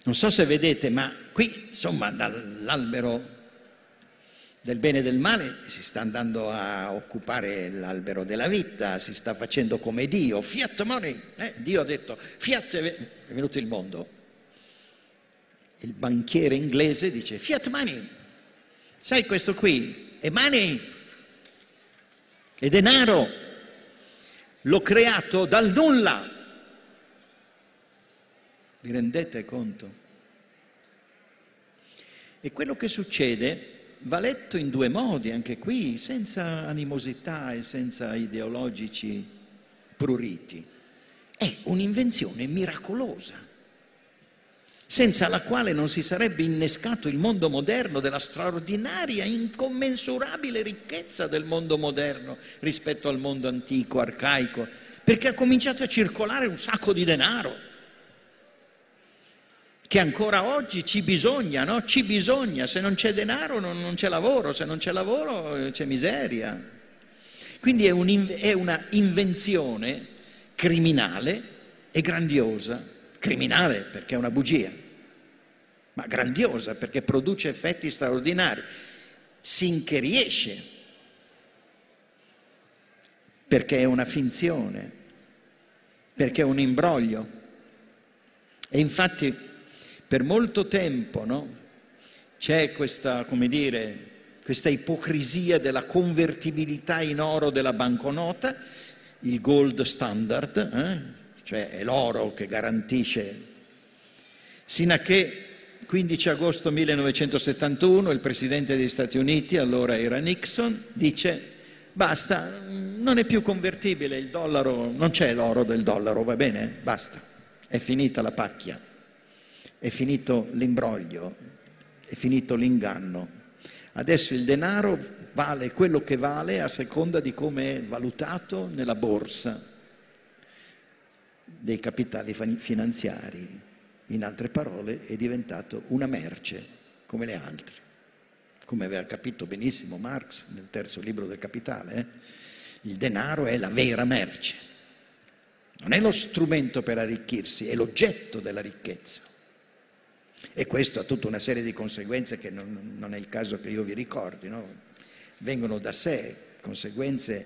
Non so se vedete, ma qui, insomma, dall'albero del bene e del male si sta andando a occupare l'albero della vita, si sta facendo come Dio, fiat money, eh? Dio ha detto, fiat è venuto il mondo. Il banchiere inglese dice, fiat money, sai questo qui è money, è denaro, l'ho creato dal nulla, vi rendete conto? E quello che succede va letto in due modi, anche qui, senza animosità e senza ideologici pruriti. È un'invenzione miracolosa, senza la quale non si sarebbe innescato il mondo moderno della straordinaria, incommensurabile ricchezza del mondo moderno rispetto al mondo antico, arcaico, perché ha cominciato a circolare un sacco di denaro che ancora oggi ci bisogna, no? Ci bisogna, se non c'è denaro non, non c'è lavoro, se non c'è lavoro eh, c'è miseria. Quindi è, un, è una invenzione criminale e grandiosa, criminale perché è una bugia, ma grandiosa perché produce effetti straordinari, sinché riesce, perché è una finzione, perché è un imbroglio. E infatti per molto tempo no? c'è questa, come dire, questa ipocrisia della convertibilità in oro della banconota, il gold standard, eh? Cioè è l'oro che garantisce, sino a che 15 agosto 1971 il Presidente degli Stati Uniti, allora era Nixon, dice basta, non è più convertibile il dollaro, non c'è l'oro del dollaro, va bene? Basta, è finita la pacchia. È finito l'imbroglio, è finito l'inganno. Adesso il denaro vale quello che vale a seconda di come è valutato nella borsa dei capitali finanziari. In altre parole è diventato una merce come le altre. Come aveva capito benissimo Marx nel terzo libro del Capitale, eh? il denaro è la vera merce. Non è lo strumento per arricchirsi, è l'oggetto della ricchezza. E questo ha tutta una serie di conseguenze che non, non è il caso che io vi ricordi, no? vengono da sé conseguenze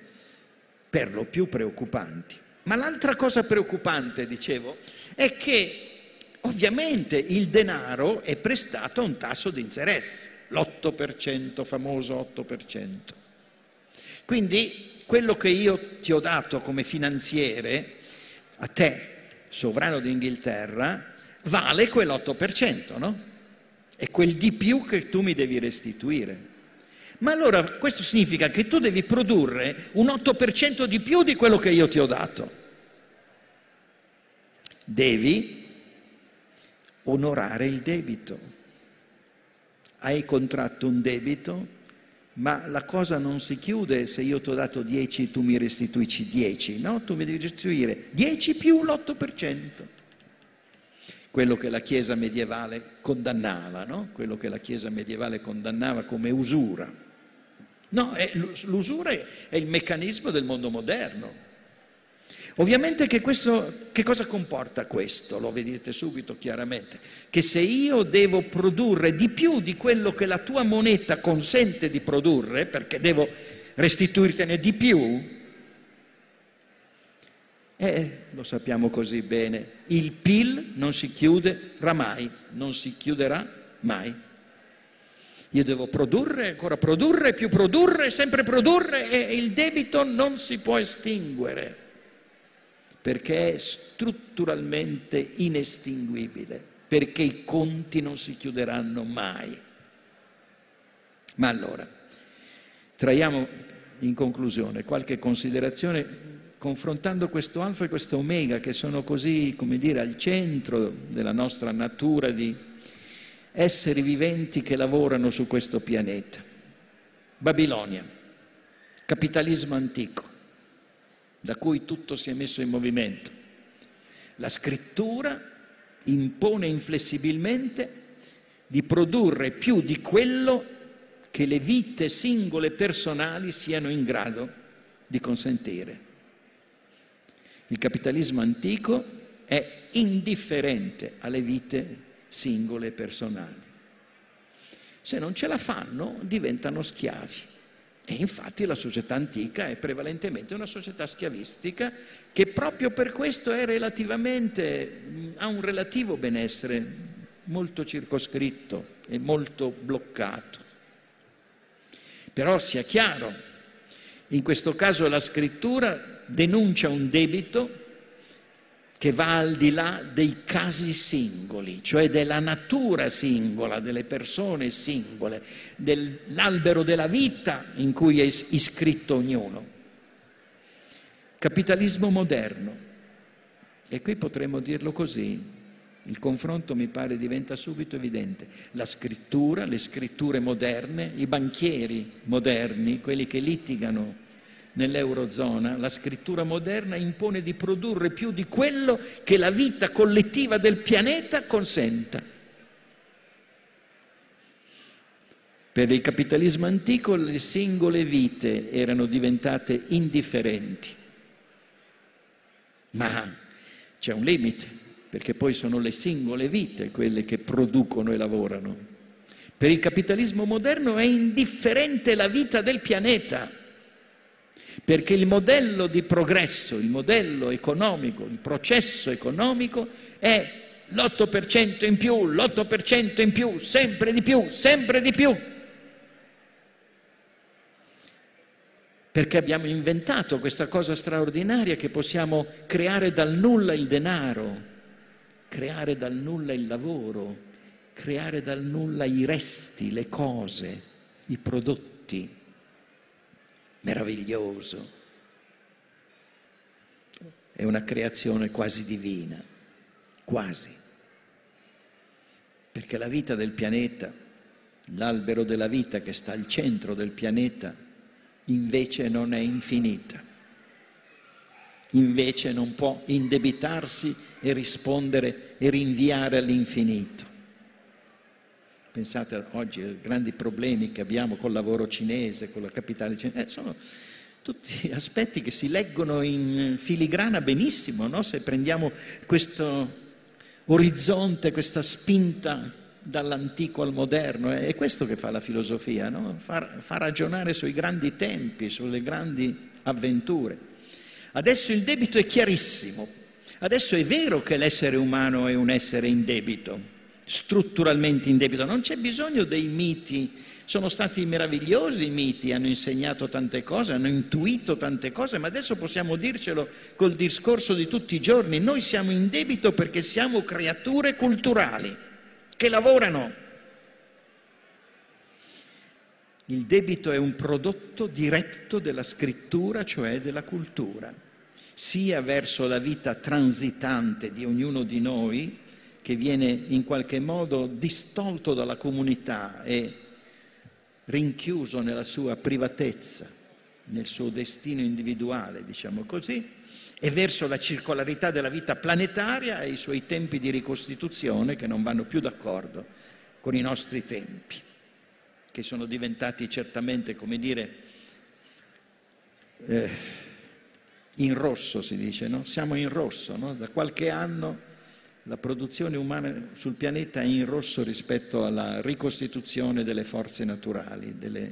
per lo più preoccupanti. Ma l'altra cosa preoccupante, dicevo, è che ovviamente il denaro è prestato a un tasso di interesse, l'8%, famoso 8%. Quindi quello che io ti ho dato come finanziere, a te, sovrano d'Inghilterra, vale quell'8%, no? È quel di più che tu mi devi restituire. Ma allora questo significa che tu devi produrre un 8% di più di quello che io ti ho dato. Devi onorare il debito. Hai contratto un debito, ma la cosa non si chiude se io ti ho dato 10 e tu mi restituisci 10, no? Tu mi devi restituire 10 più l'8% quello che la Chiesa medievale condannava, no? quello che la Chiesa medievale condannava come usura. No, è, l'usura è il meccanismo del mondo moderno. Ovviamente che, questo, che cosa comporta questo? Lo vedete subito chiaramente. Che se io devo produrre di più di quello che la tua moneta consente di produrre, perché devo restituirtene di più, Eh, lo sappiamo così bene, il PIL non si chiuderà mai, non si chiuderà mai. Io devo produrre, ancora produrre, più produrre, sempre produrre e il debito non si può estinguere perché è strutturalmente inestinguibile, perché i conti non si chiuderanno mai. Ma allora, traiamo in conclusione qualche considerazione confrontando questo alfa e questo omega che sono così, come dire, al centro della nostra natura di esseri viventi che lavorano su questo pianeta. Babilonia, capitalismo antico, da cui tutto si è messo in movimento. La scrittura impone inflessibilmente di produrre più di quello che le vite singole personali siano in grado di consentire. Il capitalismo antico è indifferente alle vite singole personali. Se non ce la fanno, diventano schiavi. E infatti la società antica è prevalentemente una società schiavistica che proprio per questo è relativamente, ha un relativo benessere molto circoscritto e molto bloccato. Però sia chiaro, in questo caso la scrittura denuncia un debito che va al di là dei casi singoli, cioè della natura singola, delle persone singole, dell'albero della vita in cui è iscritto ognuno. Capitalismo moderno. E qui potremmo dirlo così, il confronto mi pare diventa subito evidente. La scrittura, le scritture moderne, i banchieri moderni, quelli che litigano nell'Eurozona, la scrittura moderna impone di produrre più di quello che la vita collettiva del pianeta consenta. Per il capitalismo antico le singole vite erano diventate indifferenti, ma c'è un limite, perché poi sono le singole vite quelle che producono e lavorano. Per il capitalismo moderno è indifferente la vita del pianeta perché il modello di progresso, il modello economico, il processo economico è l'8% in più, l'8% in più, sempre di più, sempre di più. Perché abbiamo inventato questa cosa straordinaria che possiamo creare dal nulla il denaro, creare dal nulla il lavoro, creare dal nulla i resti, le cose, i prodotti meraviglioso. È una creazione quasi divina, quasi. Perché la vita del pianeta, l'albero della vita che sta al centro del pianeta, invece non è infinita. Invece non può indebitarsi e rispondere e rinviare all'infinito. Pensate oggi ai grandi problemi che abbiamo col lavoro cinese, con la capitale cinese, eh, sono tutti aspetti che si leggono in filigrana benissimo, no? se prendiamo questo orizzonte, questa spinta dall'antico al moderno, eh, è questo che fa la filosofia, no? fa, fa ragionare sui grandi tempi, sulle grandi avventure. Adesso il debito è chiarissimo, adesso è vero che l'essere umano è un essere in debito, strutturalmente in debito. Non c'è bisogno dei miti, sono stati meravigliosi i miti, hanno insegnato tante cose, hanno intuito tante cose, ma adesso possiamo dircelo col discorso di tutti i giorni. Noi siamo in debito perché siamo creature culturali che lavorano. Il debito è un prodotto diretto della scrittura, cioè della cultura, sia verso la vita transitante di ognuno di noi, che viene in qualche modo distolto dalla comunità e rinchiuso nella sua privatezza, nel suo destino individuale, diciamo così, e verso la circolarità della vita planetaria e i suoi tempi di ricostituzione che non vanno più d'accordo con i nostri tempi, che sono diventati certamente, come dire, eh, in rosso si dice, no? Siamo in rosso, no? Da qualche anno la produzione umana sul pianeta è in rosso rispetto alla ricostituzione delle forze naturali, delle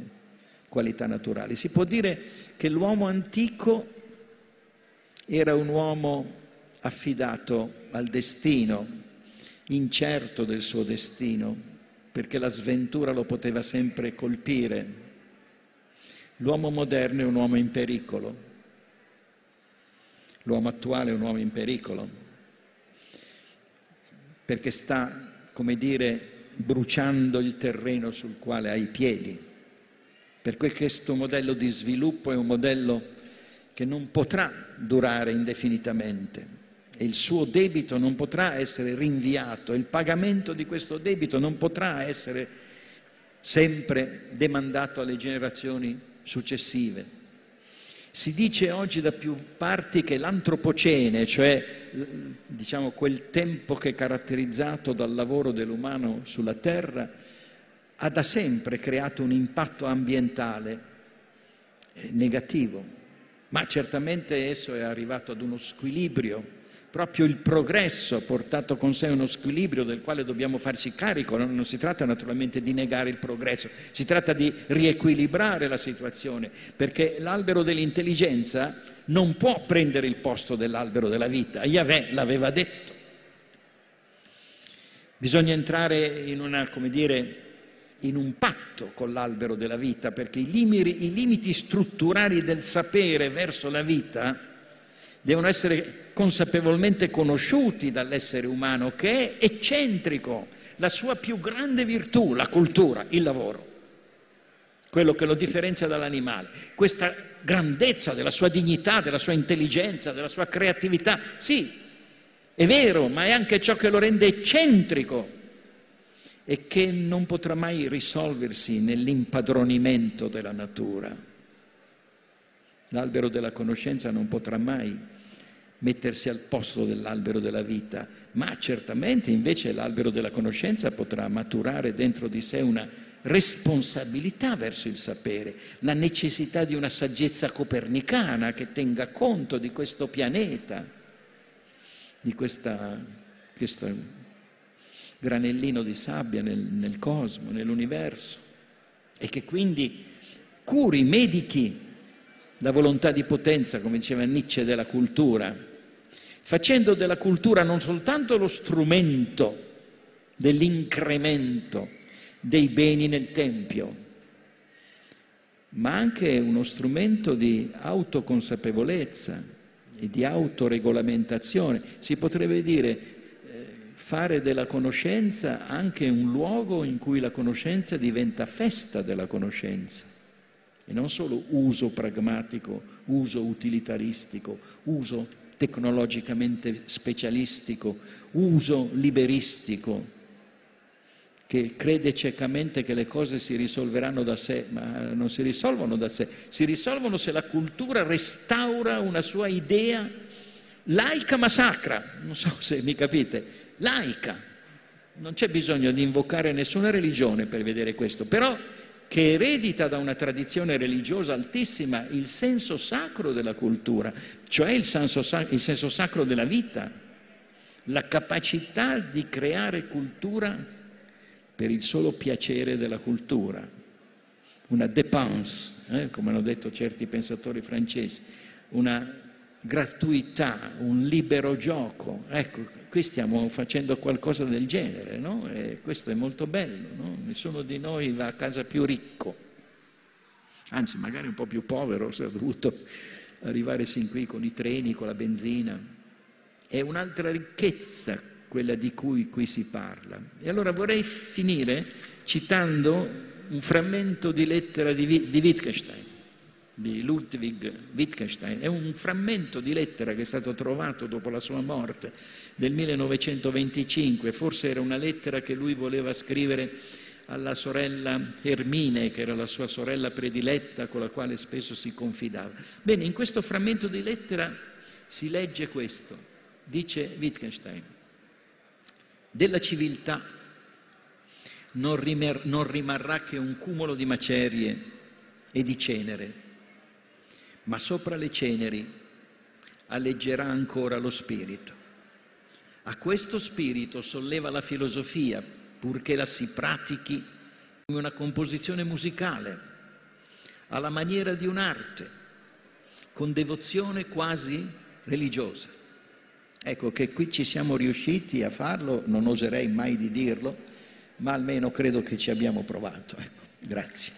qualità naturali. Si può dire che l'uomo antico era un uomo affidato al destino, incerto del suo destino, perché la sventura lo poteva sempre colpire. L'uomo moderno è un uomo in pericolo, l'uomo attuale è un uomo in pericolo, perché sta, come dire, bruciando il terreno sul quale ha i piedi. Per cui questo modello di sviluppo è un modello che non potrà durare indefinitamente e il suo debito non potrà essere rinviato, il pagamento di questo debito non potrà essere sempre demandato alle generazioni successive. Si dice oggi da più parti che l'antropocene, cioè diciamo, quel tempo che è caratterizzato dal lavoro dell'umano sulla terra, ha da sempre creato un impatto ambientale eh, negativo, ma certamente esso è arrivato ad uno squilibrio proprio il progresso ha portato con sé uno squilibrio del quale dobbiamo farci carico, non, si tratta naturalmente di negare il progresso, si tratta di riequilibrare la situazione, perché l'albero dell'intelligenza non può prendere il posto dell'albero della vita, Yahweh l'aveva detto. Bisogna entrare in una, dire, in un patto con l'albero della vita, perché i limiti, i limiti strutturali del sapere verso la vita devono essere consapevolmente conosciuti dall'essere umano che è eccentrico, la sua più grande virtù, la cultura, il lavoro, quello che lo differenzia dall'animale. Questa grandezza della sua dignità, della sua intelligenza, della sua creatività, sì, è vero, ma è anche ciò che lo rende eccentrico e che non potrà mai risolversi nell'impadronimento della natura. L'albero della conoscenza non potrà mai mettersi al posto dell'albero della vita, ma certamente invece l'albero della conoscenza potrà maturare dentro di sé una responsabilità verso il sapere, la necessità di una saggezza copernicana che tenga conto di questo pianeta, di questa, questo granellino di sabbia nel, nel cosmo, nell'universo, e che quindi curi, medichi la volontà di potenza, come diceva Nietzsche, della cultura, facendo della cultura non soltanto lo strumento dell'incremento dei beni nel Tempio, ma anche uno strumento di autoconsapevolezza e di autoregolamentazione. Si potrebbe dire eh, fare della conoscenza anche un luogo in cui la conoscenza diventa festa della conoscenza e non solo uso pragmatico, uso utilitaristico, uso tecnologicamente specialistico, uso liberistico, che crede ciecamente che le cose si risolveranno da sé, ma non si risolvono da sé, si risolvono se la cultura restaura una sua idea laica ma sacra, non so se mi capite, laica. Non c'è bisogno di invocare nessuna religione per vedere questo, però che eredita da una tradizione religiosa altissima il senso sacro della cultura, cioè il senso, il senso sacro della vita, la capacità di creare cultura per il solo piacere della cultura, una dépense, eh, come hanno detto certi pensatori francesi, una gratuità, un libero gioco. Ecco, qui stiamo facendo qualcosa del genere, no? E questo è molto bello, no? Nessuno di noi va a casa più ricco, anzi magari un po' più povero se ha dovuto arrivare sin qui con i treni, con la benzina. È un'altra ricchezza quella di cui qui si parla. E allora vorrei finire citando un frammento di lettera di Wittgenstein di Ludwig Wittgenstein, è un frammento di lettera che è stato trovato dopo la sua morte nel 1925, forse era una lettera che lui voleva scrivere alla sorella Ermine, che era la sua sorella prediletta con la quale spesso si confidava. Bene, in questo frammento di lettera si legge questo, dice Wittgenstein, della civiltà non, rimarrà che un cumulo di macerie e di cenere ma sopra le ceneri alleggerà ancora lo spirito. A questo spirito solleva la filosofia, purché la si pratichi come una composizione musicale, alla maniera di un'arte, con devozione quasi religiosa. Ecco che qui ci siamo riusciti a farlo, non oserei mai di dirlo, ma almeno credo che ci abbiamo provato. Ecco, grazie.